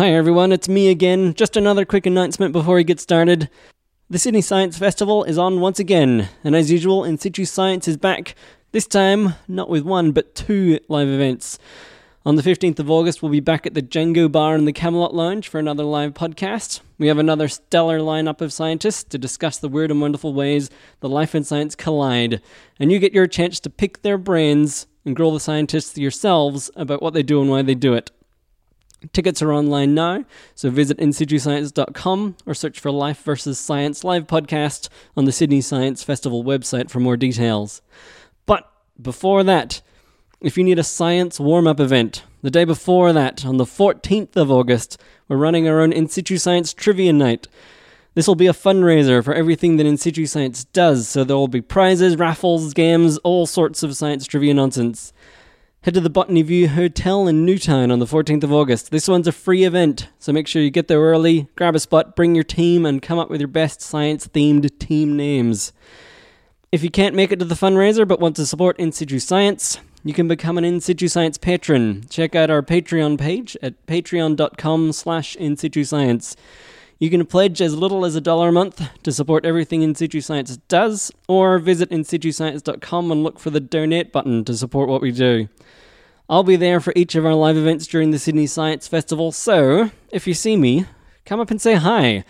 Hi everyone, it's me again. Just another quick announcement before we get started. The Sydney Science Festival is on once again, and as usual, In Situ Science is back. This time, not with one, but two live events. On the 15th of August, we'll be back at the Django Bar in the Camelot Lounge for another live podcast. We have another stellar lineup of scientists to discuss the weird and wonderful ways the life and science collide. And you get your chance to pick their brains and grill the scientists yourselves about what they do and why they do it. Tickets are online now, so visit insituScience.com or search for Life versus Science live podcast on the Sydney Science Festival website for more details. But before that, if you need a science warm up event, the day before that, on the 14th of August, we're running our own In Situ Science Trivia Night. This will be a fundraiser for everything that In Situ Science does, so there will be prizes, raffles, games, all sorts of science trivia nonsense. Head to the Botany View Hotel in Newtown on the 14th of August. This one's a free event, so make sure you get there early, grab a spot, bring your team, and come up with your best science themed team names. If you can't make it to the fundraiser but want to support In Situ Science, you can become an In Situ Science patron. Check out our Patreon page at patreon.com slash In Situ Science. You can pledge as little as a dollar a month to support everything In Situ Science does, or visit insituScience.com and look for the donate button to support what we do. I'll be there for each of our live events during the Sydney Science Festival, so if you see me, come up and say hi.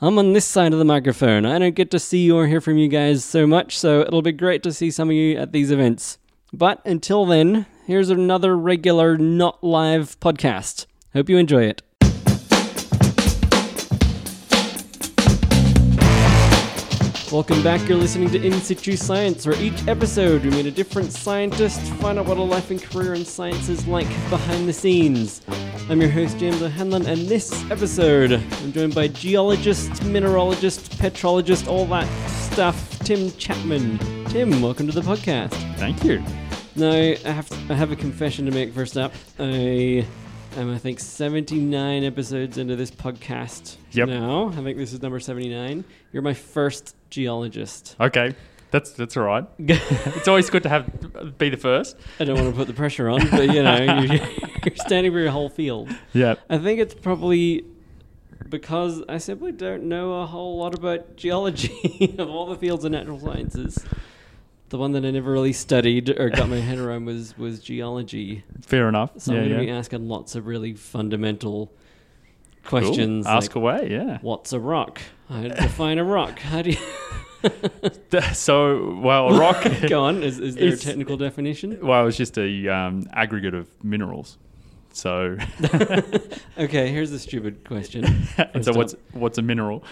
I'm on this side of the microphone. I don't get to see or hear from you guys so much, so it'll be great to see some of you at these events. But until then, here's another regular, not live podcast. Hope you enjoy it. Welcome back. You're listening to In Situ Science, where each episode we meet a different scientist, find out what a life and career in science is like behind the scenes. I'm your host, James O'Hanlon, and this episode I'm joined by geologist, mineralogist, petrologist, all that stuff, Tim Chapman. Tim, welcome to the podcast. Thank you. Now, I have I have a confession to make first up. I am, I think, 79 episodes into this podcast Yep. now. I think this is number 79. You're my first geologist. Okay, that's that's all right. it's always good to have be the first. I don't want to put the pressure on, but you know, you're, you're standing for your whole field. Yeah. I think it's probably because I simply don't know a whole lot about geology of all the fields of natural sciences. The one that I never really studied or got my head around was was geology. Fair enough. So yeah, I'm going to yeah. be asking lots of really fundamental Cool. questions. Ask like, away. Yeah. What's a rock? How to define a rock? How do you so, well, a rock. go on? Is, is there a technical definition? well, it's just a um, aggregate of minerals. So, Okay, here's a stupid question. so what's what's a mineral?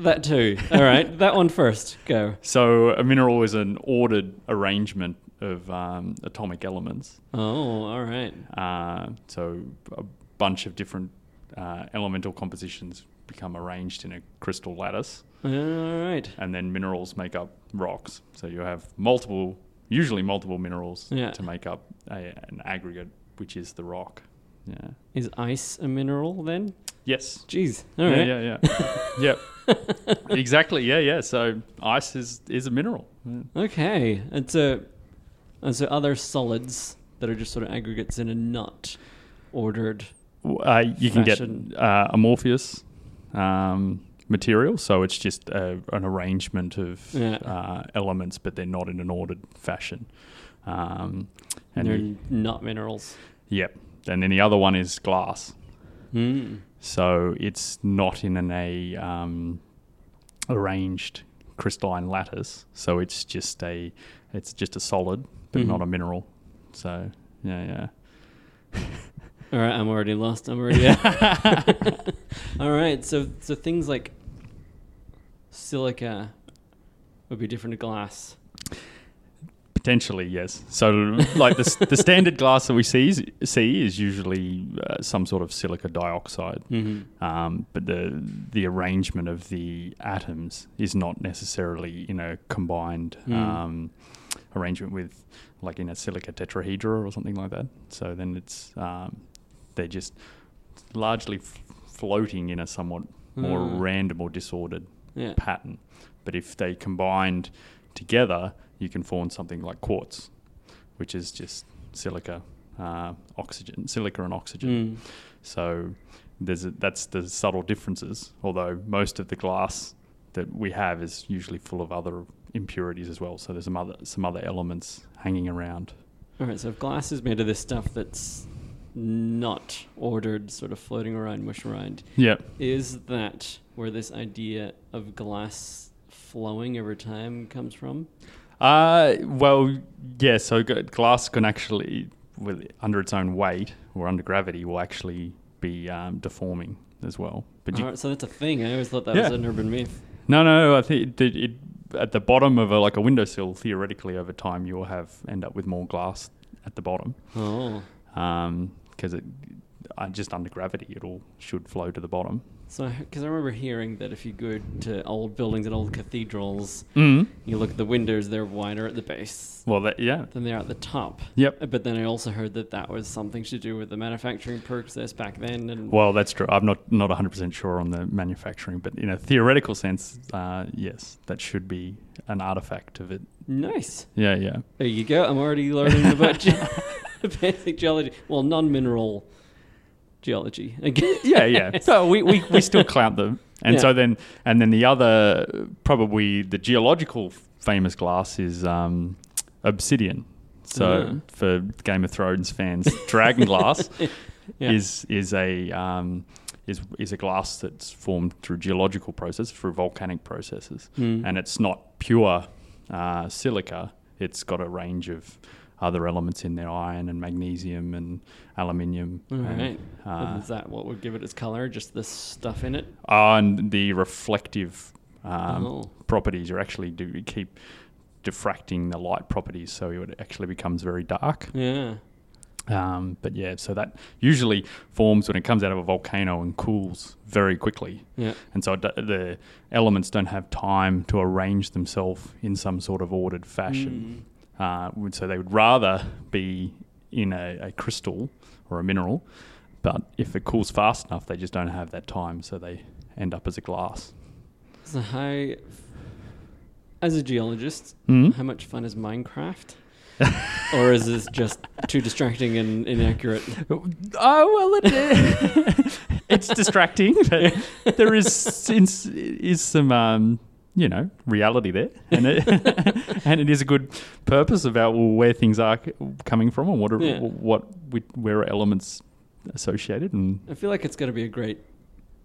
That too. All right, that one first. Go. So, a mineral is an ordered arrangement of um, atomic elements. Oh, all right. Uh, so, a bunch of different uh, elemental compositions become arranged in a crystal lattice. All right. and then minerals make up rocks. So you have multiple, usually multiple minerals Yeah. to make up a, an aggregate, which is the rock. Yeah. Is ice a mineral then? Yes. Jeez. All yeah, right. yeah, yeah, yeah. exactly. Yeah, yeah. So ice is is a mineral. Yeah. Okay. And so, and so other solids that are just sort of aggregates in a not ordered. Uh, you can get uh, amorphous um, material, so it's just a, an arrangement of Yeah. uh, elements, but they're not in an ordered fashion. Um, And and they're you- not minerals. Yep. And then the other one is glass. Hmm. So it's not in an a um, arranged crystalline lattice. So it's just a it's just a solid, but Mhm. not a mineral. So yeah, yeah. All right. I'm already lost. I'm already. all right. So, so things like silica would be different to glass. Potentially, yes. So, like the, the standard glass that we see is, see is usually uh, some sort of silica dioxide, Mm-hmm. um, but the the arrangement of the atoms is not necessarily in a combined Mm. um, arrangement with, like in a silica tetrahedra or something like that. So then it's um, they're just largely f- floating in a somewhat more Mm. random or disordered Yeah. pattern. But if they combined together, you can form something like quartz, which is just silica, uh, oxygen, silica and oxygen. Mm. So there's a, that's the subtle differences. Although most of the glass that we have is usually full of other impurities as well. So there's some other some other elements hanging around. All right, so if glass is made of this stuff that's not ordered, sort of floating around, mush around, Yeah. is that where this idea of glass flowing over time comes from? Uh, well, yeah. So g- glass can actually, with under its own weight or under gravity, will actually be um, deforming as well. But you, All right, so that's a thing. I always thought that Yeah. was an urban myth. no, no, I think it, it, at the bottom of a, like a windowsill, theoretically, over time, you will have end up with more glass at the bottom Oh, because it uh, just under gravity, it all should flow to the bottom. So because I remember hearing that if you go to old buildings and old cathedrals, Mm. you look at the windows; they're wider at the base Well, that, yeah, than they are at the top. yep. Uh, But then I also heard that that was something to do with the manufacturing process back then. And Well, that's true. I'm not not 100 percent sure on the manufacturing, but in a theoretical sense, uh, yes, that should be an artifact of it. nice. Yeah, yeah. There you go. I'm already learning about ge- basic geology. Well, non-mineral geology. Again. yeah, yeah. So we, we, we still clout them, and Yeah. so then and then the other probably the geological famous glass is um, obsidian. So Yeah. for Game of Thrones fans, dragon glass Yeah. is is a um, is is a glass that's formed through geological process through volcanic processes, Mm. and it's not pure uh, silica. It's got a range of other elements in there, iron and magnesium and aluminium. All and, right. uh, is that what would give it its color? Just the stuff in it? Uh, and the reflective um, oh. properties are actually do keep diffracting the light properties, so it actually becomes very dark. Yeah. Um, but yeah, so that usually forms when it comes out of a volcano and cools very quickly, Yeah. and so do- the elements don't have time to arrange themselves in some sort of ordered fashion. Mm. Uh, would so they would rather be in a, a crystal or a mineral, but if it cools fast enough, they just don't have that time, so they end up as a glass. So how, as a geologist, Mm. how much fun is Minecraft? or is this just too distracting and inaccurate? Oh well, it, it's distracting, but there is since is some um, you know reality there, and it and it is a good purpose about where things are c- coming from and what are, Yeah. what we, where are elements associated and I feel like it's going to be a great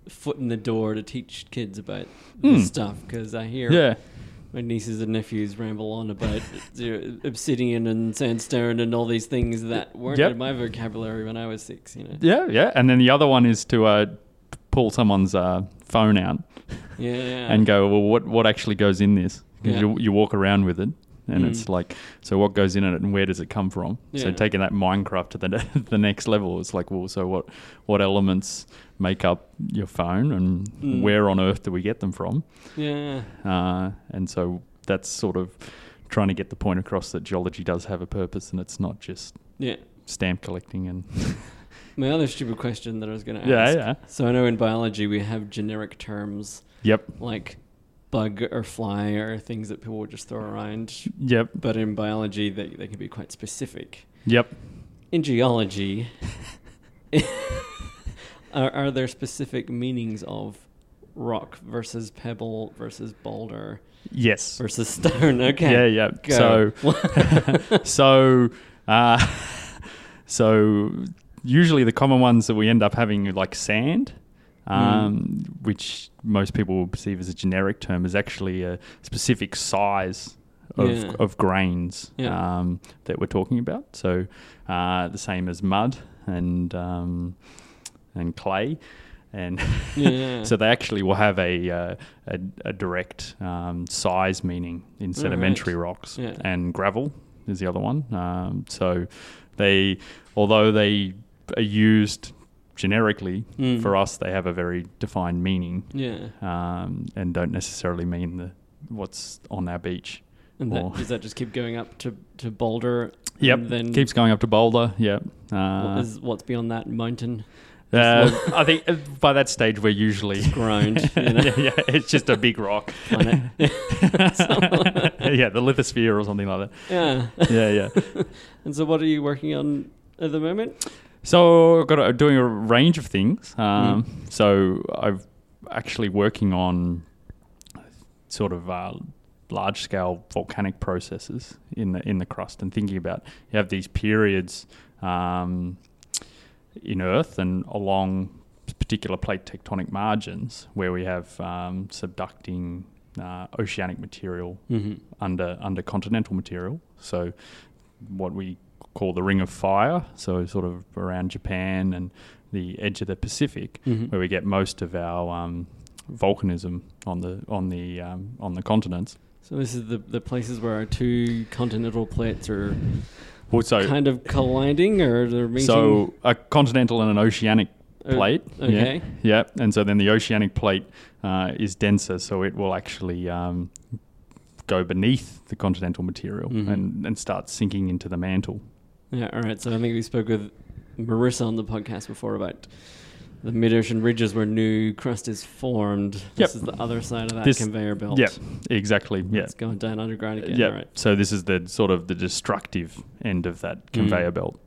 foot in the door to teach kids about Hmm. this stuff because I hear yeah my nieces and nephews ramble on about obsidian and sandstone and all these things that weren't Yep. in my vocabulary when I was six. You know. yeah yeah, and then the other one is to uh, pull someone's uh, phone out Yeah. yeah. and go, well, what what actually goes in this? Yeah. you you walk around with it, and Mm. it's like, so what goes in it, and where does it come from? So taking that Minecraft to the the next level, it's like, well, so what what elements make up your phone, and Mm. where on earth do we get them from? yeah. Uh, and so that's sort of trying to get the point across that geology does have a purpose, and it's not just Yeah. stamp collecting and My other stupid question that I was going to ask. yeah yeah So I know in biology we have generic terms yep like bug or fly or things that people would just throw around. yep But in biology, they, they can be quite specific. yep. In geology, are, are there specific meanings of rock versus pebble versus boulder Yes. versus stone? Okay. Yeah, yeah. Go. So, so, uh, so usually the common ones that we end up having like sand, um, which most people will perceive as a generic term, is actually a specific size of, Yeah. of grains Yeah. um, that we're talking about. So uh, the same as mud and um, and clay. And Yeah. so they actually will have a uh, a, a direct um, size meaning in sedimentary right. rocks, and gravel is the other one. Um, so they, although they are used generically Mm. for us, they have a very defined meaning Yeah. um, and don't necessarily mean the what's on our beach. And that, does that just keep going up to, to boulder? Yep, And then keeps going up to Boulder. Yep. Uh, is, what's beyond that mountain? uh, I think uh, by that stage we're usually Ground. You know? yeah, yeah, it's just a big rock. Yeah, the lithosphere or something like that. yeah. Yeah, yeah. And so, what are you working on at the moment? So I've got a, doing a range of things. Um, So I'm actually working on sort of uh, large scale volcanic processes in the in the crust and thinking about you have these periods um, in Earth and along particular plate tectonic margins where we have um, subducting uh, oceanic material Mm-hmm. under under continental material. So what we call the Ring of Fire, so sort of around Japan and the edge of the Pacific, Mm-hmm. where we get most of our um, volcanism on the on the um, on the continents. So this is the the places where our two continental plates are Well, so kind of colliding, or they're meeting. so a continental and an oceanic Uh, plate. okay. Yeah, yeah. And so then the oceanic plate uh, is denser, so it will actually um, go beneath the continental material Mhm. and, and start sinking into the mantle. Yeah, all right. So I think we spoke with Marissa on the podcast before about the mid-ocean ridges where new crust is formed. This is the other side of that This- conveyor belt. Yep, exactly. Yeah. It's going down underground again. Yeah. Right. So this is the sort of the destructive end of that conveyor Mm. belt,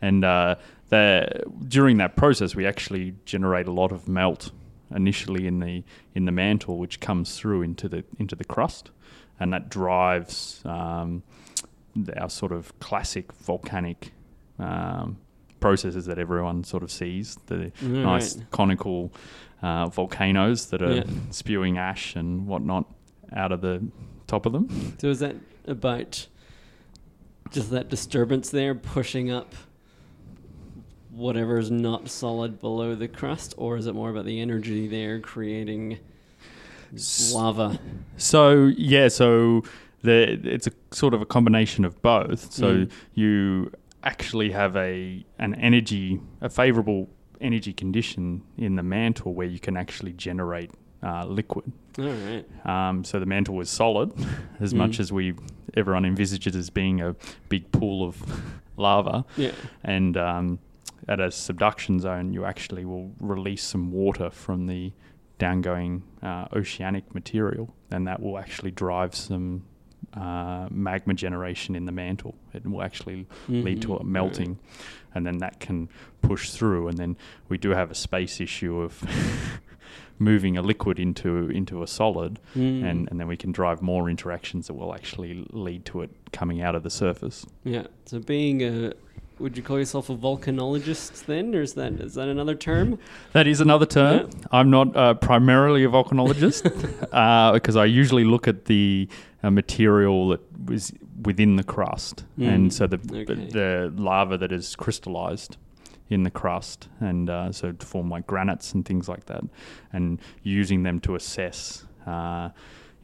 and uh, the, during that process, we actually generate a lot of melt initially in the in the mantle, which comes through into the into the crust, and that drives um, our sort of classic volcanic. Um, processes that everyone sort of sees the nice conical uh, volcanoes that are Yeah. spewing ash and whatnot out of the top of them. So is that about just that disturbance there pushing up whatever is not solid below the crust, or is it more about the energy there creating lava? So yeah, so the it's a sort of a combination of both. So Mm. you actually have a an energy a favorable energy condition in the mantle where you can actually generate uh, liquid. All right. Um, so the mantle was solid, as Mm. much as we everyone envisages as being a big pool of lava, Yeah. and um, at a subduction zone, you actually will release some water from the downgoing uh, oceanic material, and that will actually drive some uh, magma generation in the mantle. It will actually lead to a Right. melting, and then that can push through. And then we do have a space issue of moving a liquid into into a solid, Mm. and, and then we can drive more interactions that will actually lead to it coming out of the surface. Yeah. So being a would you call yourself a volcanologist then, or is that is that another term? That is another term. I'm not uh, primarily a volcanologist uh, because I usually look at the uh, material that was within the crust, Mm. and so the Okay. the lava that is crystallized in the crust, and uh, so to form like granites and things like that, and using them to assess uh,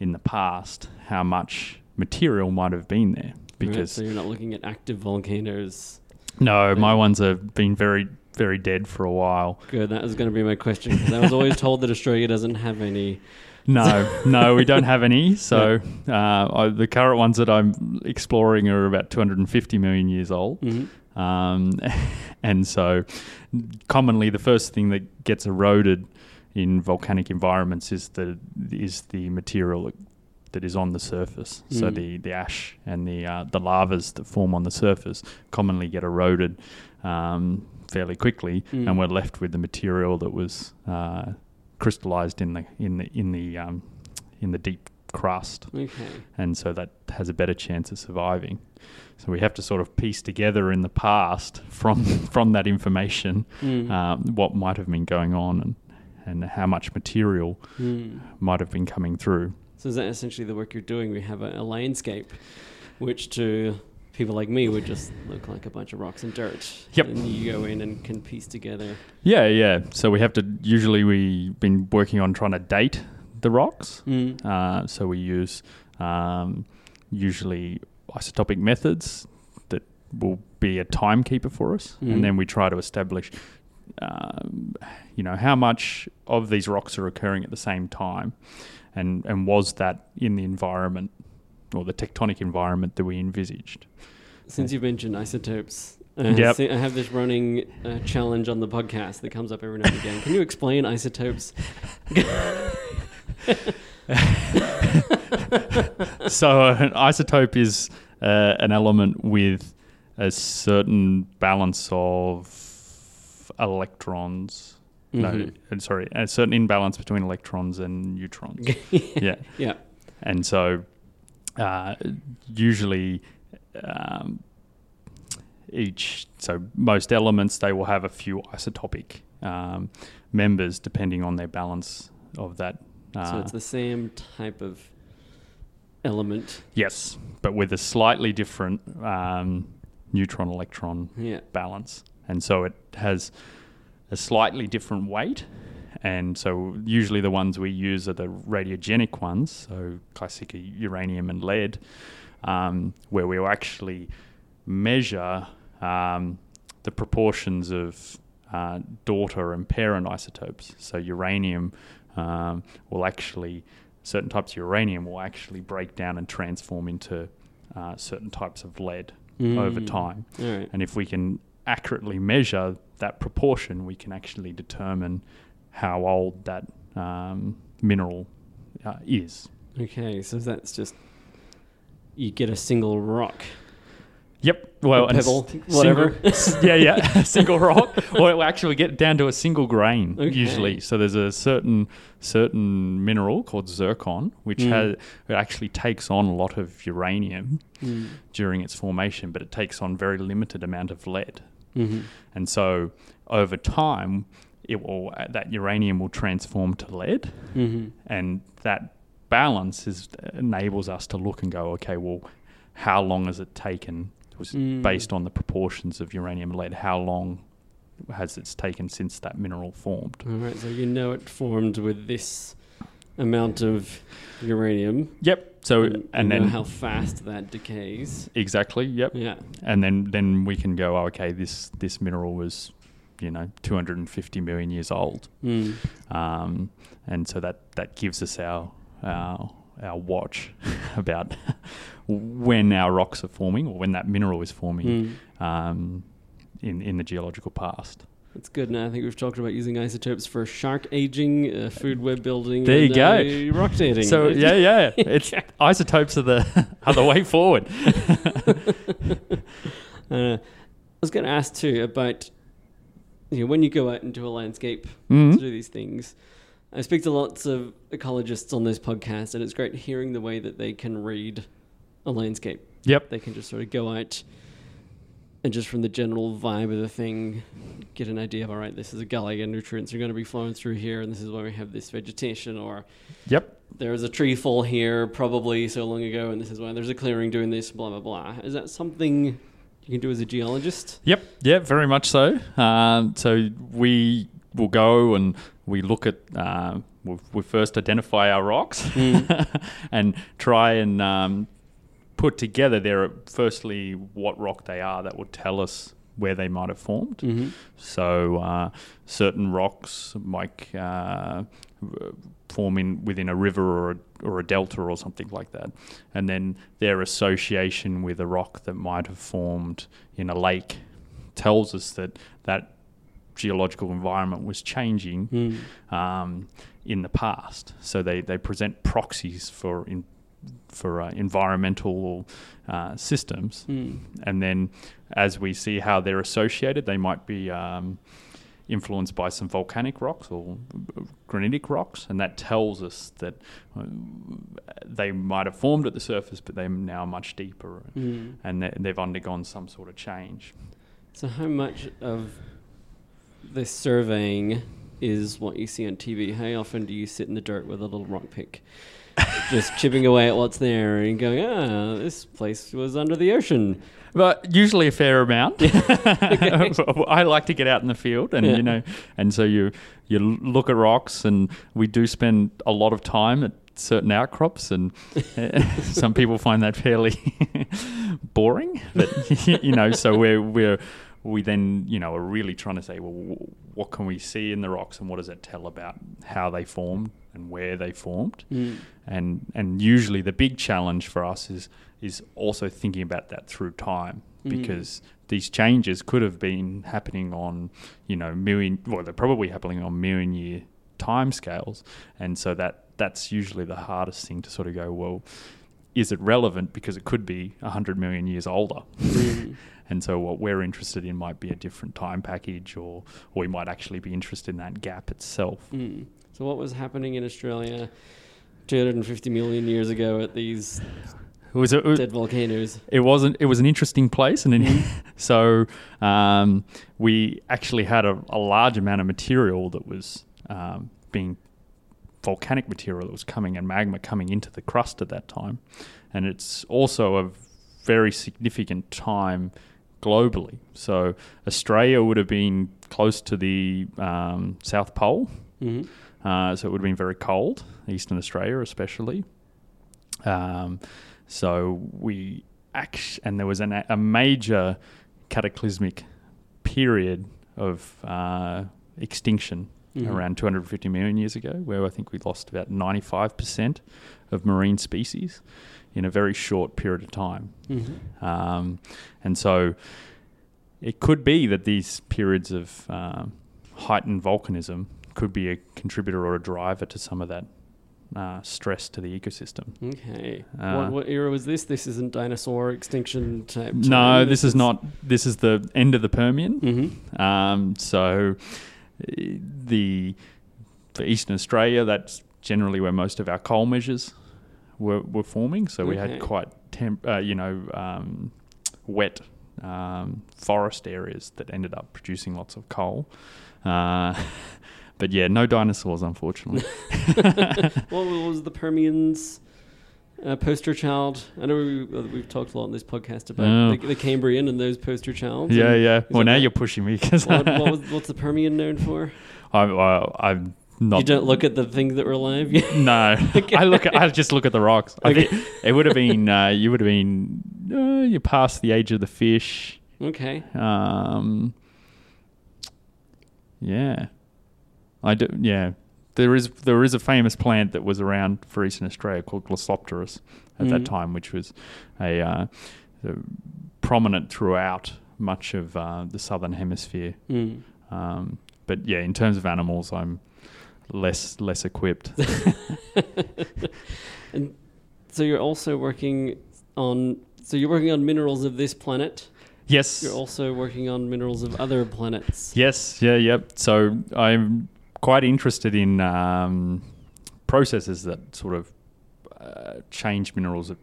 in the past how much material might have been there. Right, Because so you're not looking at active volcanoes. no, my ones have been very very dead for a while. Good. That was going to be my question because I was always told that Australia doesn't have any. No, no, we don't have any. So uh, I, the current ones that I'm exploring are about 250 million years old. Mhm. Um, and so commonly the first thing that gets eroded in volcanic environments is the is the material that, that is on the surface. So Mm. the, the ash and the uh, the lavas that form on the surface commonly get eroded um, fairly quickly, Mm. and we're left with the material that was uh, crystallized in the in the in the um, in the deep crust Okay. and so that has a better chance of surviving. So we have to sort of piece together in the past from from that information Mm. um, what might have been going on and and how much material Mm. might have been coming through. So is that essentially the work you're doing? We have a, a landscape, which to people like me would just look like a bunch of rocks and dirt. Yep. And you go in and can piece together. Yeah, yeah. So we have to usually we've been working on trying to date the rocks. Mm. Uh, so we use um, usually isotopic methods that will be a timekeeper for us, Mm. and then we try to establish, um, you know, how much of these rocks are occurring at the same time, and and was that in the environment or the tectonic environment that we envisaged? Since you've mentioned isotopes, uh, Yep. I have this running uh, challenge on the podcast that comes up every now and again. Can you explain isotopes? so uh, an isotope is uh, an element with a certain balance of electrons. No, Mhm. uh, sorry, a certain imbalance between electrons and neutrons. yeah, Yeah. and so uh, usually um, each so most elements they will have a few isotopic um, members depending on their balance of that. Uh, so it's the same type of element. yes, but with a slightly different um, neutron electron Yeah. balance, and so it has a slightly different weight. And so, usually the ones we use are the radiogenic ones, so classic uranium and lead, um, where we'll actually measure um, the proportions of uh, daughter and parent isotopes. So, uranium um, will actually, certain types of uranium will actually break down and transform into uh, certain types of lead over Mm. time. All right. And if we can accurately measure that proportion, we can actually determine how old that um, mineral uh, is. Okay, so that's just you get a single rock, Yep. Well, a pebble, single- whatever. yeah, yeah, a single rock, or it will actually get down to a single grain Okay. usually. So there's a certain certain mineral called zircon, which Mm. has it actually takes on a lot of uranium Mm. during its formation, but it takes on very limited amount of lead. hmm And so over time, it will uh, that uranium will transform to lead, hmm and that balance is enables us to look and go, okay, well, how long has it taken? It was Mm. based on the proportions of uranium and lead. How long has it taken since that mineral formed? All right, so you know it formed with this amount of uranium. Yep. So and, and then how fast that decays. exactly. Yep. Yeah. And then then we can go, oh, okay, this this mineral was, you know, 250 million years old. Mm. um, and so that that gives us our our, our watch about when our rocks are forming or when that mineral is forming Mm. um, in in the geological past. That's good. Now I think we've talked about using isotopes for shark aging, uh, food web building, There you go. uh, rock dating. So yeah, yeah, it's isotopes are the are the way forward. Uh, I was going to ask too about you know when you go out into a landscape Mhm. to do these things. I speak to lots of ecologists on this podcast, and it's great hearing the way that they can read a landscape. Yep. They can just sort of go out and just from the general vibe of the thing, get an idea of all right, this is a gully, and nutrients are going to be flowing through here, and this is why we have this vegetation, or Yep. there was a tree fall here probably so long ago, and this is why there's a clearing doing this, blah blah blah. Is that something you can do as a geologist? Yep. Yeah. Very much so. Um, so we will go and we look at. Uh, we we first identify our rocks Mm. and try and um, put together their firstly what rock they are that would tell us where they might have formed. hmm So uh, certain rocks might uh, form in within a river or a, or a delta or something like that, and then their association with a rock that might have formed in a lake tells us that that geological environment was changing Mm. um, in the past. So they, they present proxies for in, for uh, environmental uh, systems, Mm. and then as we see how they're associated, they might be um, influenced by some volcanic rocks or granitic rocks, and that tells us that uh, they might have formed at the surface, but they're now much deeper, Mm. and they- they've undergone some sort of change. So how much of this surveying is what you see on TV? How often do you sit in the dirt with a little rock pick? just chipping away at what's there and going, ah, this place was under the ocean. But usually a fair amount. I like to get out in the field, and Yeah. you know, and so you you look at rocks, and we do spend a lot of time at certain outcrops, and uh, some people find that fairly boring. But you know, so we're we're we then you know are really trying to say, well, what can we see in the rocks, and what does it tell about how they formed and where they formed? Mm. and and usually the big challenge for us is is also thinking about that through time Mm. because these changes could have been happening on you know million well they're probably happening on million year time scales and so that that's usually the hardest thing to sort of go well is it relevant because it could be 100 million years older Mm. and so what we're interested in might be a different time package, or or we might actually be interested in that gap itself. Mm. So what was happening in Australia 250 million years ago at these It was a, it dead volcanoes? it wasn't it was an interesting place and an, so um, we actually had a, a large amount of material that was um, being volcanic material that was coming and magma coming into the crust at that time and it's also a very significant time globally so australia would have been close to the um, south pole hmm uh, so it would have been very cold, Eastern Australia especially. Um, so we act- and there was an, a major cataclysmic period of uh, extinction Mhm. around 250 million years ago, where I think we lost about 95% of marine species in a very short period of time. hmm Um, and so it could be that these periods of um, heightened volcanism could be a contributor or a driver to some of that uh, stress to the ecosystem. Okay. Uh, what, what era was this? This isn't dinosaur extinction type. No, this is not. This is the end of the Permian. hmm Um, so uh, the for Eastern Australia, that's generally where most of our coal measures were, were forming. So we Okay. had quite temp, uh, you know, um, wet um, forest areas that ended up producing lots of coal. Uh, but yeah, no dinosaurs, unfortunately. What was the Permian's uh, poster child? I know we, uh, we've talked a lot on this podcast about Oh. the, the Cambrian and those poster childs. yeah, yeah. Well, now that- you're pushing me because What, what was, what's the Permian known for? I'm, I, I'm not. you don't look at the things that were alive. No, I look. At, I just look at the rocks. I Okay. think it would have been. Uh, you would have been. Uh, you past the age of the fish. okay. Um, yeah, I do. Yeah, there is there is a famous plant that was around for Eastern Australia called Glossopteris at that Mhm. time, which was a, uh, uh, prominent throughout much of uh, the southern hemisphere. Mm. Um, but yeah, in terms of animals, I'm less less equipped. and so you're also working on. So you're working on minerals of this planet. yes. You're also working on minerals of other planets. Yes, yeah, yep. So I'm quite interested in um, processes that sort of uh, change minerals at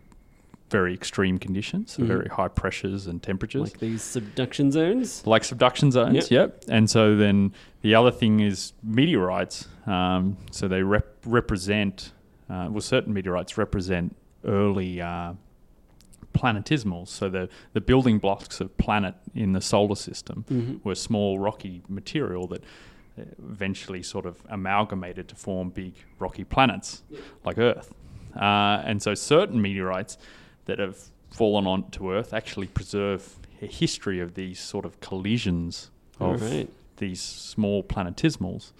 very extreme conditions, so Mhm. very high pressures and temperatures, Like these subduction zones. like, subduction zones. Yep. And so then the other thing is meteorites. Um, so they rep- represent, uh, well, certain meteorites represent early. Uh, planetesimals so the the building blocks of planet in the solar system hmm were small rocky material that eventually sort of amalgamated to form big rocky planets like Earth. Uh, and so certain meteorites that have fallen onto Earth actually preserve a history of these sort of collisions of right. these small planetesimals.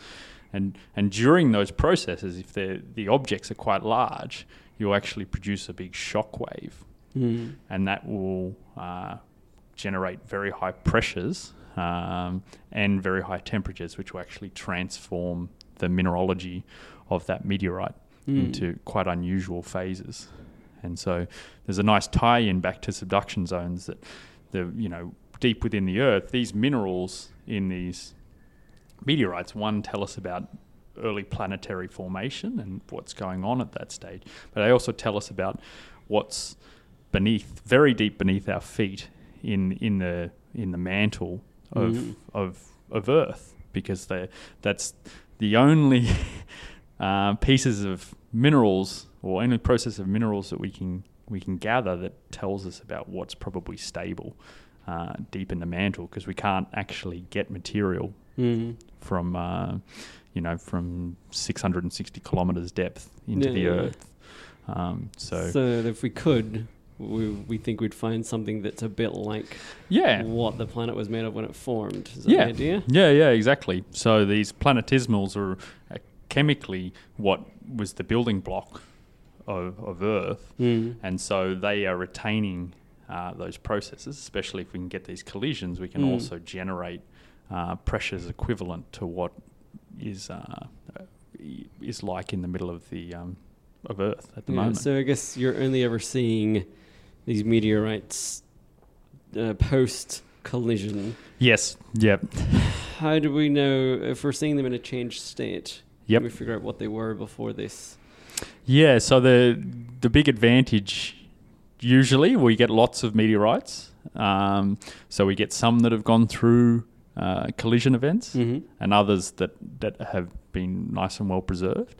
And, and during those processes, if the the objects are quite large, you'll actually produce a big shock wave Mm. and that will uh, generate very high pressures um, and very high temperatures, which will actually transform the mineralogy of that meteorite Mm. into quite unusual phases. And so there's a nice tie-in back to subduction zones that the you know deep within the earth, these minerals in these meteorites, one tell us about early planetary formation and what's going on at that stage, but they also tell us about what's beneath, very deep beneath our feet in in the in the mantle of Mhm. of of Earth, because they that's the only uh, pieces of minerals or any process of minerals that we can we can gather that tells us about what's probably stable uh, deep in the mantle, because we can't actually get material Mm. from uh, you know from 660 kilometers depth into Yeah, the yeah. earth. Um, so, So if we could, we, we think we'd find something that's a bit like yeah, what the planet was made of when it formed. Is that Yeah. the idea? yeah, yeah, exactly. So these planetesimals are uh, chemically what was the building block of, of Earth, Mm. and so they are retaining uh, those processes. Especially if we can get these collisions, we can Mm. also generate uh, pressures equivalent to what is uh, uh, is like in the middle of the um, of Earth at the Yeah, moment. so I guess you're only ever seeing these meteorites uh, post collision. Yes. Yep. How do we know if we're seeing them in a changed state? Yep. Can we figure out what they were before this? Yeah. So the the big advantage usually we get lots of meteorites. Um, so we get some that have gone through uh, collision events, Mm-hmm. and others that that have been nice and well preserved.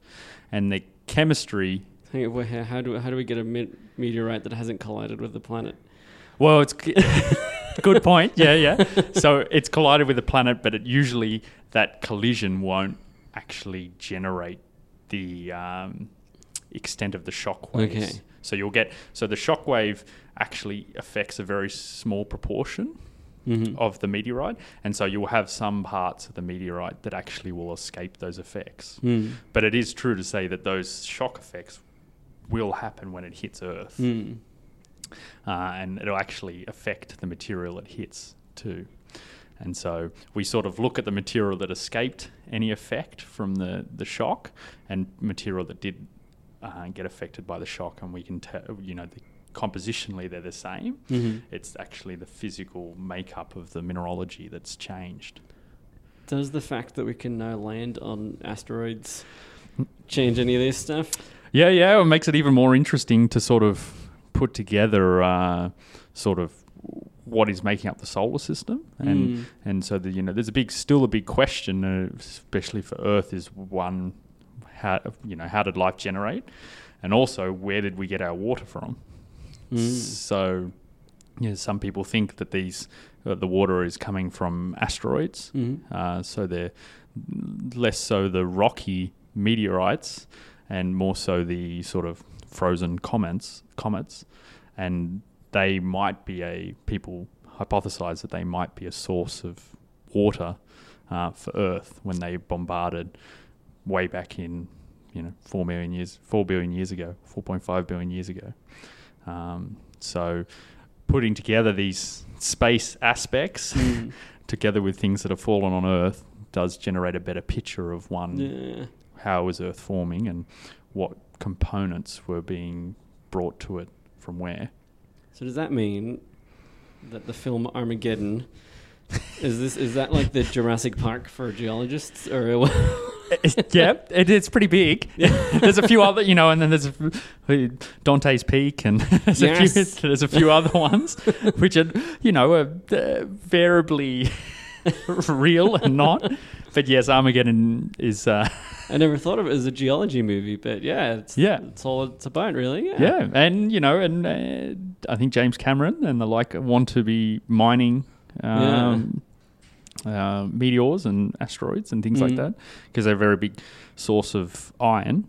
And the chemistry. How, how do how do we get a me- meteorite that hasn't collided with the planet? Well, it's good point. Yeah, yeah. So it's collided with the planet, but it usually that collision won't actually generate the um, extent of the shock waves. Okay. So you'll get so the shock wave actually affects a very small proportion Mm-hmm. of the meteorite, and so you'll have some parts of the meteorite that actually will escape those effects. Mm. But it is true to say that those shock effects will happen when it hits Earth, Mm. uh, and it'll actually affect the material it hits too. And so we sort of look at the material that escaped any effect from the, the shock and material that did uh, get affected by the shock, and we can tell, you know, the, compositionally they're the same. Mm-hmm. It's actually the physical makeup of the mineralogy that's changed. Does the fact that we can now land on asteroids change any of this stuff? Yeah, yeah, it makes it even more interesting to sort of put together uh, sort of what is making up the solar system, and Mm. and so the, you know there's a big still a big question, uh, especially for Earth, is one how you know how did life generate, and also where did we get our water from? Mm. So, yeah, some people think that these uh, the water is coming from asteroids, Mhm. uh, so they're less so the rocky meteorites and more so the sort of frozen comets comets and they might be a people hypothesize that they might be a source of water uh, for earth when they bombarded way back in you know 4 million years 4 billion years ago 4.5 billion years ago um, so putting together these space aspects Mm. together with things that have fallen on Earth does generate a better picture of one Yeah. how is Earth forming and what components were being brought to it from where. So does that mean that the film Armageddon is this is that like the Jurassic Park for geologists or? yeah, it, it's pretty big. there's a few other, you know, and then there's a, Dante's Peak, and there's, a few, there's a few other ones, which are, you know, are uh, variably real and not. But yes, Armageddon is, uh, I never thought of it as a geology movie, but yeah, it's Yeah. it's all it's about really. Yeah. yeah, and you know, and uh, I think James Cameron and the like want to be mining. Um, uh, meteors and asteroids and things like Mhm. that because they're a very big source of iron.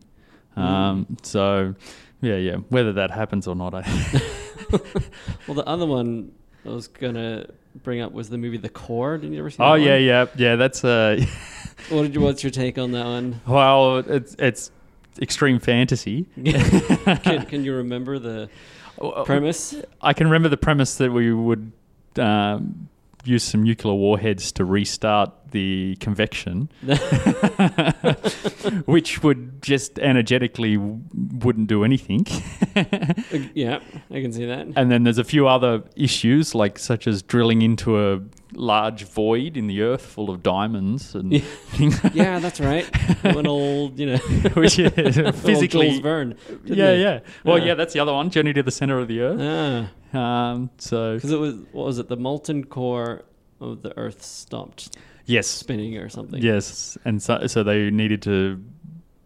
Um, So, yeah, yeah. Whether that happens or not, I Well, the other one I was gonna bring up was the movie The Core. Did you ever see? that oh yeah, yeah, yeah. That's uh, What did you? What's your take on that one? well, it's it's extreme fantasy. can, can you remember the premise? I can remember the premise that we would um, use some nuclear warheads to restart the convection, which would just energetically w- wouldn't do anything. Yeah, I can see that. And then there's a few other issues, like such as drilling into a large void in the earth full of diamonds and Yeah. yeah, that's right. When old, you know, which is physically. Jules Verne. Yeah, yeah. Well, Yeah. yeah, that's the other one. Journey to the center of the earth. Ah, Um, so because it was what was it? The molten core of the Earth stopped yes, spinning or something. yes, and so so they needed to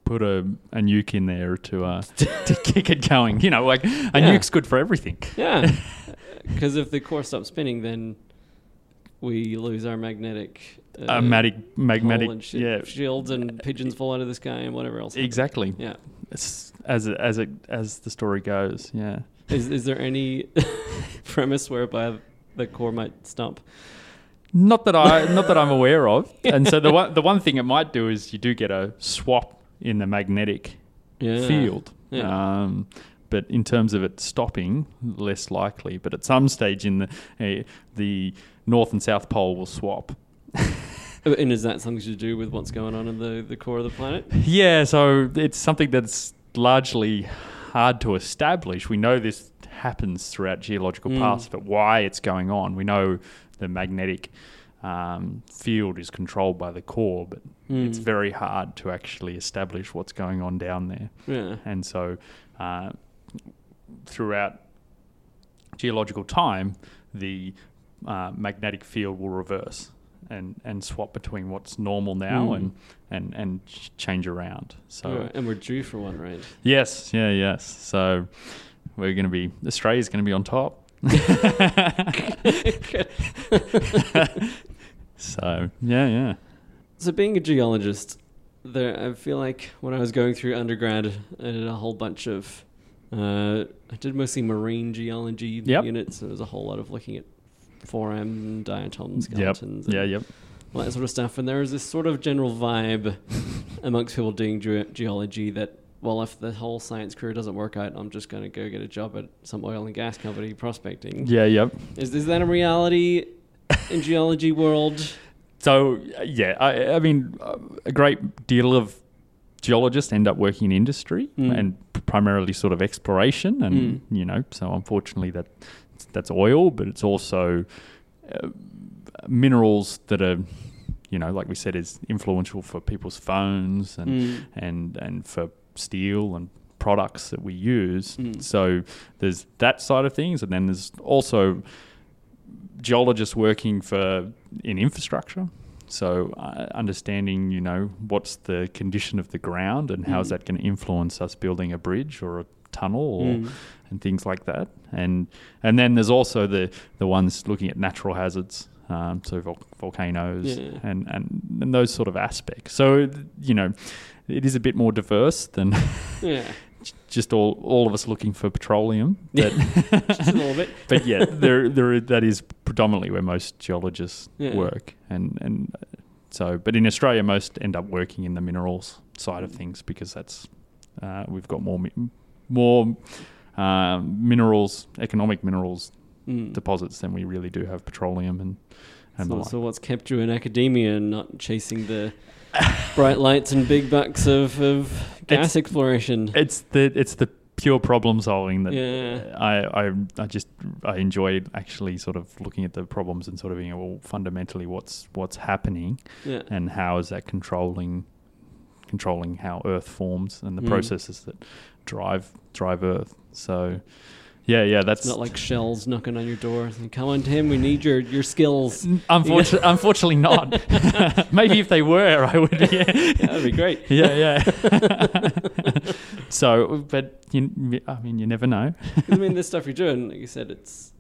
put a, a nuke in there to uh, to kick it going. You know, like a Yeah. nuke's good for everything. Yeah, because if the core stops spinning, then we lose our magnetic. Uh, magnetic, magnetic, shi- yeah, shields and pigeons fall out of the sky and whatever else. exactly. Yeah. It's, as it, as it as the story goes, yeah. Is is there any premise whereby the core might stop? Not that I, not that I'm aware of. And so the one, the one thing it might do is you do get a swap in the magnetic Yeah. field. Yeah. Um, but in terms of it stopping, less likely. But at some stage in the uh, the north and south pole will swap. Uh, And is that something to do with what's going on in the, the core of the planet? Yeah, so it's something that's largely hard to establish. We know this happens throughout geological Mm. paths, but why it's going on. We know the magnetic um, field is controlled by the core, but it's Mm. very hard to actually establish what's going on down there. Yeah. And so, uh, throughout geological time, the uh, magnetic field will reverse and, and swap between what's normal now Mm. and, and, and change around. So, And we're due for one, right? yes, yeah, yes. So, we're going to be, Australia's going to be on top. so, yeah, yeah. So, being a geologist, there, I feel like when I was going through undergrad, I did a whole bunch of. Uh, I did mostly marine geology Yep. units. So there was a whole lot of looking at foramen, diatoms, Yep. skeletons, and Yeah, yep. all that sort of stuff. And there was this sort of general vibe amongst people doing ge- geology that, well, if the whole science career doesn't work out, I'm just going to go get a job at some oil and gas company prospecting. Yeah, yep. Is, is that a reality in geology world? So yeah, I, I mean, a great deal of geologists end up working in industry Mm. and primarily sort of exploration, and Mm. you know, so unfortunately that that's oil, but it's also uh, minerals that are, you know, like we said, is influential for people's phones and Mm. and and for steel and products that we use. Mm. So there's that side of things, and then there's also geologists working for in infrastructure. So uh, understanding, you know, what's the condition of the ground and how's Mm. that going to influence us building a bridge or a tunnel or Mm. and things like that. And and then there's also the the ones looking at natural hazards, um, so vol- volcanoes Yeah. and, and and those sort of aspects. So you know, it is a bit more diverse than Yeah, just all all of us looking for petroleum. But just a little bit. but yeah, there there that is predominantly where most geologists Yeah. work, and and uh, so but in Australia most end up working in the minerals side of things because that's uh, we've got more mi- more um, minerals, economic minerals Mm. deposits than we really do have petroleum and and the So, like. so what's kept you in academia and not chasing the bright lights and big bucks of, of gas It's- exploration? It's the it's the pure problem solving that Yeah. I, I I just I enjoy actually sort of looking at the problems and sort of being well fundamentally what's what's happening Yeah. and how is that controlling controlling how Earth forms and the Mm. processes that drive drive Earth. So yeah, yeah, that's It's not like Shell's knocking on your door. saying, Come on, Tim, we need your, your skills. Unfortunately, unfortunately not. Maybe if they were, I would. Yeah, That'd be great. yeah, yeah. so, but you, I mean, you never know. I mean, this stuff you're doing, like you said, it's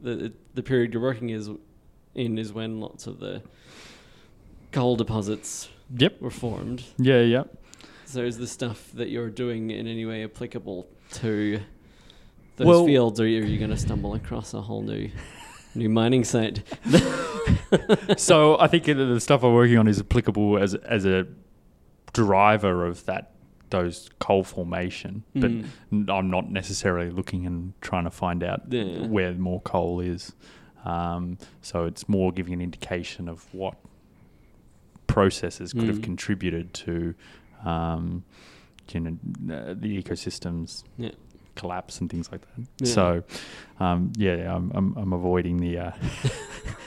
the the period you're working is in is when lots of the coal deposits Yep. were formed. Yeah, yeah. So is the stuff that you're doing in any way applicable to those Well- fields, or are you going to stumble across a whole new new mining site? so I think the- stuff I'm working on is applicable as as a driver of that those coal formation, but Mm. I'm not necessarily looking and trying to find out Yeah. where more coal is. Um, so it's more giving an indication of what processes could have Mm. contributed to um, you know uh, the ecosystems Yeah. Collapse and things like that. Yeah. So um, yeah, I'm, I'm I'm avoiding the. Uh,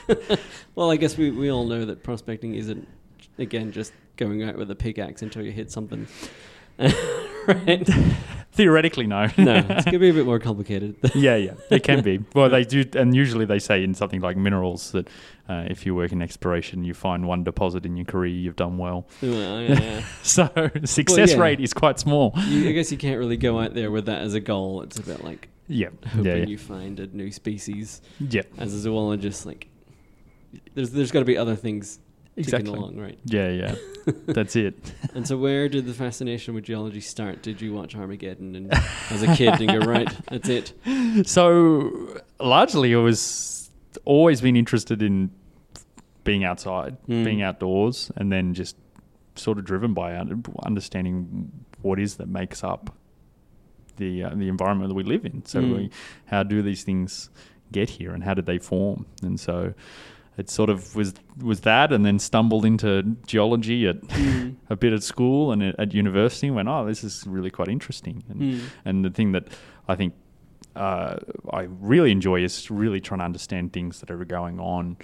Well, I guess we, we all know that prospecting isn't, again, just going out with a pickaxe until you hit something. right? Theoretically, no. No, it's going to be a bit more complicated. yeah, yeah, it can be. Well, they do, and usually they say in something like minerals that uh, if you work in exploration, you find one deposit in your career, you've done well. Well, yeah. So success yeah. rate is quite small. You, I guess you can't really go out there with that as a goal. It's about like Yeah, hoping yeah. you find a new species. yeah, As a zoologist, like there's there's got to be other things exactly. ticking along, right? Yeah, yeah, that's it. And so, where did the fascination with geology start? Did you watch Armageddon and as a kid and go right? That's it. So largely, I was always been interested in being outside, Mm. being outdoors, and then just sort of driven by understanding what is that makes up the uh, the environment that we live in. So, Mm. we, how do these things get here, and how did they form? And so, it sort of was was that, and then stumbled into geology at Mm. a bit at school and at, at university. and Went, oh, this is really quite interesting. And Mm. and the thing that I think uh, I really enjoy is really trying to understand things that are going on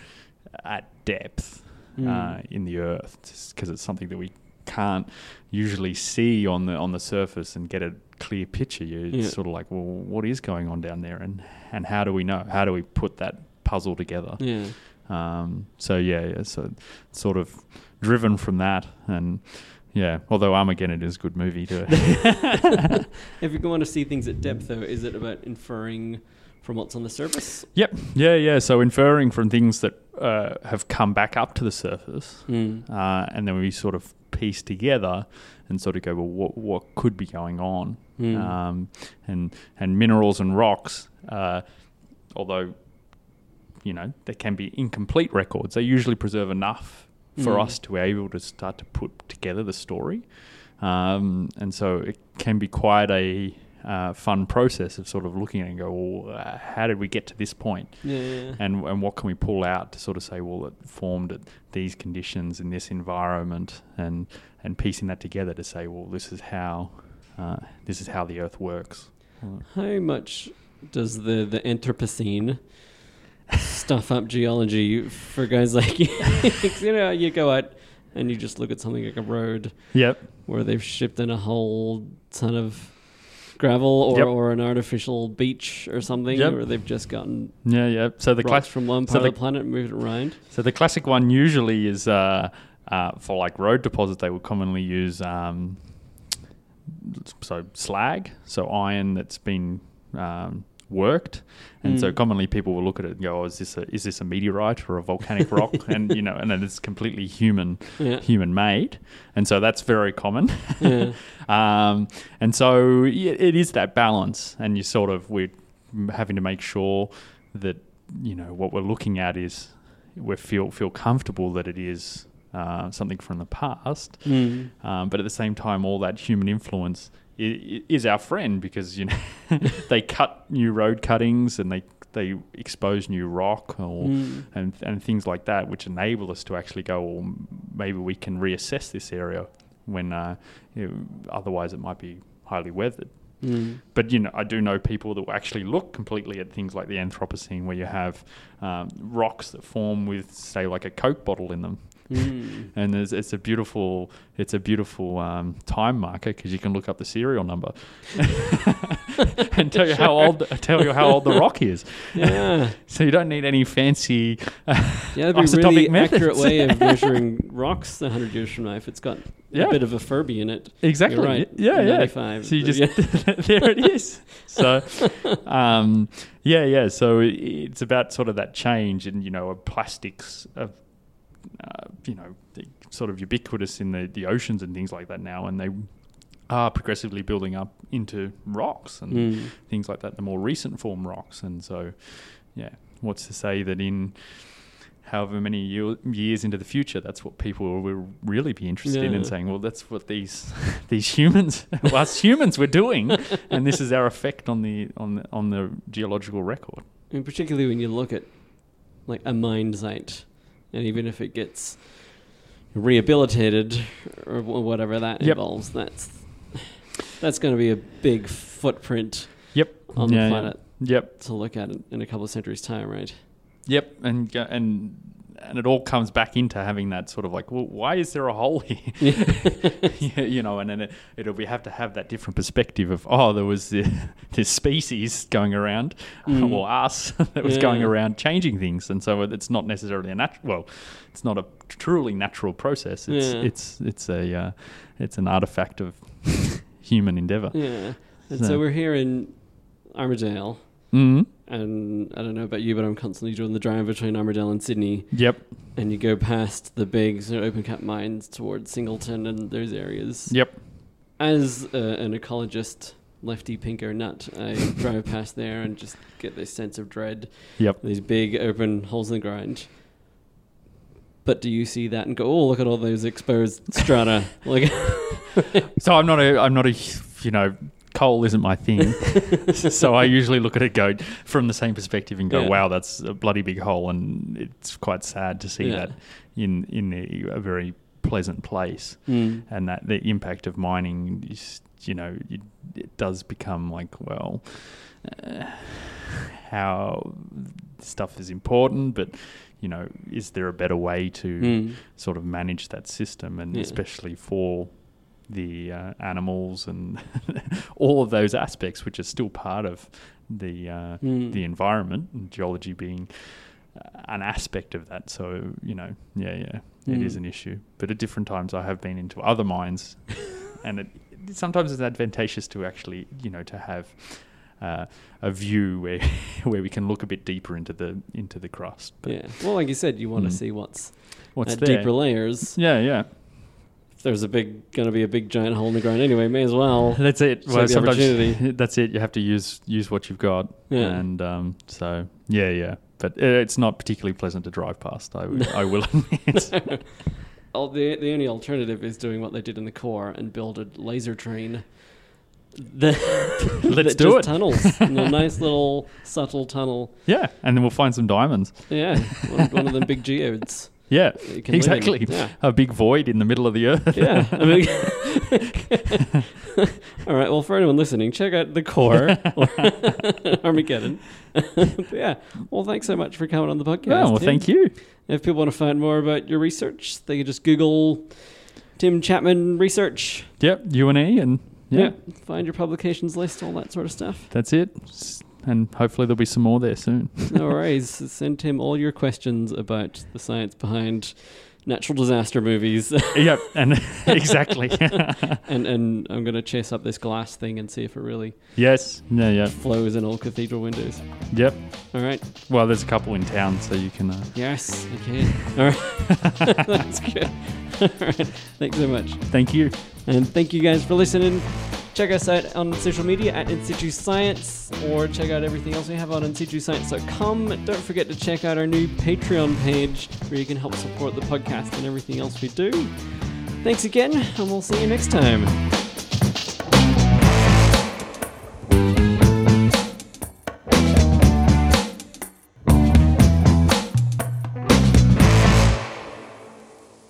at depth Mm. uh, in the earth, because it's something that we can't usually see on the on the surface and get a clear picture. You're Yeah. sort of like, well, what is going on down there, and and how do we know? How do we put that puzzle together? Yeah. Um, so yeah, yeah, so sort of driven from that, and yeah. Although Armageddon is a good movie too. If you want to see things at depth, though, is it about inferring from what's on the surface? yep, yeah, yeah. So inferring from things that uh, have come back up to the surface, Mm. uh, and then we sort of piece together and sort of go, well, what what could be going on? Mm. Um, and and minerals and rocks, uh, although you know they can be incomplete records, they usually preserve enough for Mm. us to be able to start to put together the story. Um, and so it can be quite a uh, fun process of sort of looking at it and go, well, uh, how did we get to this point? Yeah, and and what can we pull out to sort of say, well, it formed at these conditions in this environment, and and piecing that together to say, well, this is how uh, this is how the Earth works. How much does the the Anthropocene stuff up geology for guys like you? you know, you go out and you just look at something like a road Yep. where they've shipped in a whole ton of gravel or, Yep. or an artificial beach or something, Yep. or they've just gotten Yeah, yeah. So the rocks from one so part the- of the planet and moved it around. so the classic one usually is uh, uh, for like road deposits. They would commonly use um, so slag, so iron that's been um, worked, and so Mm. commonly people will look at it and go, "Oh, is this a is this a meteorite or a volcanic rock?" and you know, and then it's completely human Yeah. human made, and so that's very common. yeah. um, and so yeah, it is that balance, and you sort of we're having to make sure that you know what we're looking at is we feel feel comfortable that it is uh, something from the past, Mm. um, but at the same time, all that human influence is, is our friend because you know they cut new road cuttings and they they expose new rock or Mm. and and things like that, which enable us to actually go, well, maybe we can reassess this area when uh, you know, otherwise it might be highly weathered. Mm. But you know, I do know people that will actually look completely at things like the Anthropocene, where you have um, rocks that form with, say, like a Coke bottle in them, Mm. and there's, it's a beautiful, it's a beautiful um, time marker because you can look up the serial number and tell you how old, tell you how old the rock is. Yeah. So you don't need any fancy. Uh, Yeah, that'd be really methods. accurate way of measuring rocks hundred years from now if it's got Yeah. a bit of a Furby in it. Exactly. You're right. Yeah, yeah. 95. So you just yeah. there it is. So, um, yeah, yeah. So it's about sort of that change, and you know, plastics of, uh, you know, the, sort of ubiquitous in the the oceans and things like that now, and they are progressively building up into rocks and Mm. things like that, the more recent form rocks, and so, yeah. What's to say that in however many year, years into the future, that's what people will really be interested in, Yeah. and saying, "Well, that's what these these humans, well, us humans, were doing, and this is our effect on the on the, on the geological record." I mean, particularly when you look at like a mine site, and even if it gets rehabilitated or whatever that Yep. involves, that's that's going to be a big footprint Yep. on Yeah, the planet Yep. to look at in, in a couple of centuries' time, right? Yep. And uh, and and it all comes back into having that sort of like, well, why is there a hole here? Yeah, you know, and then it, it'll be have to have that different perspective of oh, there was the, this species going around, Mm. or us that was going around changing things, and so it's not necessarily a natural. Well, it's not a truly natural process. It's Yeah. it's it's a uh, it's an artifact of human endeavor. Yeah. And So- so we're here in Armidale, mm and I don't know about you, but I'm constantly doing the drive between Armidale and Sydney, Yep. and you go past the big sort of open cut mines towards Singleton and those areas. Yep. As uh, an ecologist, lefty pink or nut, I drive past there and just get this sense of dread. Yep. These big open holes in the ground. But do you see that and go, oh, look at all those exposed strata? like, So I'm not a I'm not a you know coal isn't my thing. so I usually look at it go from the same perspective and go, Yeah. wow, that's a bloody big hole, and it's quite sad to see Yeah. that in in a, a very pleasant place, Mm. and that the impact of mining is you know you, it does become like, well, uh, how stuff is important, but you know, is there a better way to Mm. sort of manage that system, and Yeah. especially for the uh, animals and all of those aspects, which are still part of the uh, Mm. the environment, and geology being uh, an aspect of that. So you know, yeah, yeah, it is Mm. an issue. But at different times, I have been into other mines, and it, sometimes it's advantageous to actually, you know, to have. Uh, a view where where we can look a bit deeper into the into the crust. But Yeah. Well, like you said, you want to Mm. see what's, what's at deeper layers. Yeah, yeah. There's a big, going to be a big giant hole in the ground anyway, may as well. That's it. Well, the opportunity. that's it. You have to use use what you've got, Yeah. and um, so yeah, yeah. But it's not particularly pleasant to drive past. I, I will admit. Oh, the the only alternative is doing what they did in the core and build a laser train. The, Let's do it. Tunnels, a nice little subtle tunnel. yeah, and then we'll find some diamonds. Yeah, one, one of them big geodes. Yeah, that you can live in. exactly. Yeah, A big void in the middle of the earth. yeah. I mean, all right. Well, for anyone listening, check out the core or Armageddon. Yeah. Well, thanks so much for coming on the podcast. Oh, well, Tim. thank you. If people want to find more about your research, they can just Google Tim Chapman research. Yep, U and and yeah, Find your publications list, all that sort of stuff. that's it. And hopefully there'll be some more there soon. No worries. Send him all your questions about the science behind natural disaster movies. yep, and exactly. and and I'm going to chase up this glass thing and see if it really yes, yeah, yeah, flows in all cathedral windows. yep. All right. Well, there's a couple in town, so you can. Uh, Yes, I can. All right. That's good. All right. Thanks so much. thank you. And thank you guys for listening. Check us out on social media at In Situ Science or check out everything else we have on insituScience.com. Don't forget to check out our new Patreon page where you can help support the podcast and everything else we do. Thanks again, and we'll see you next time.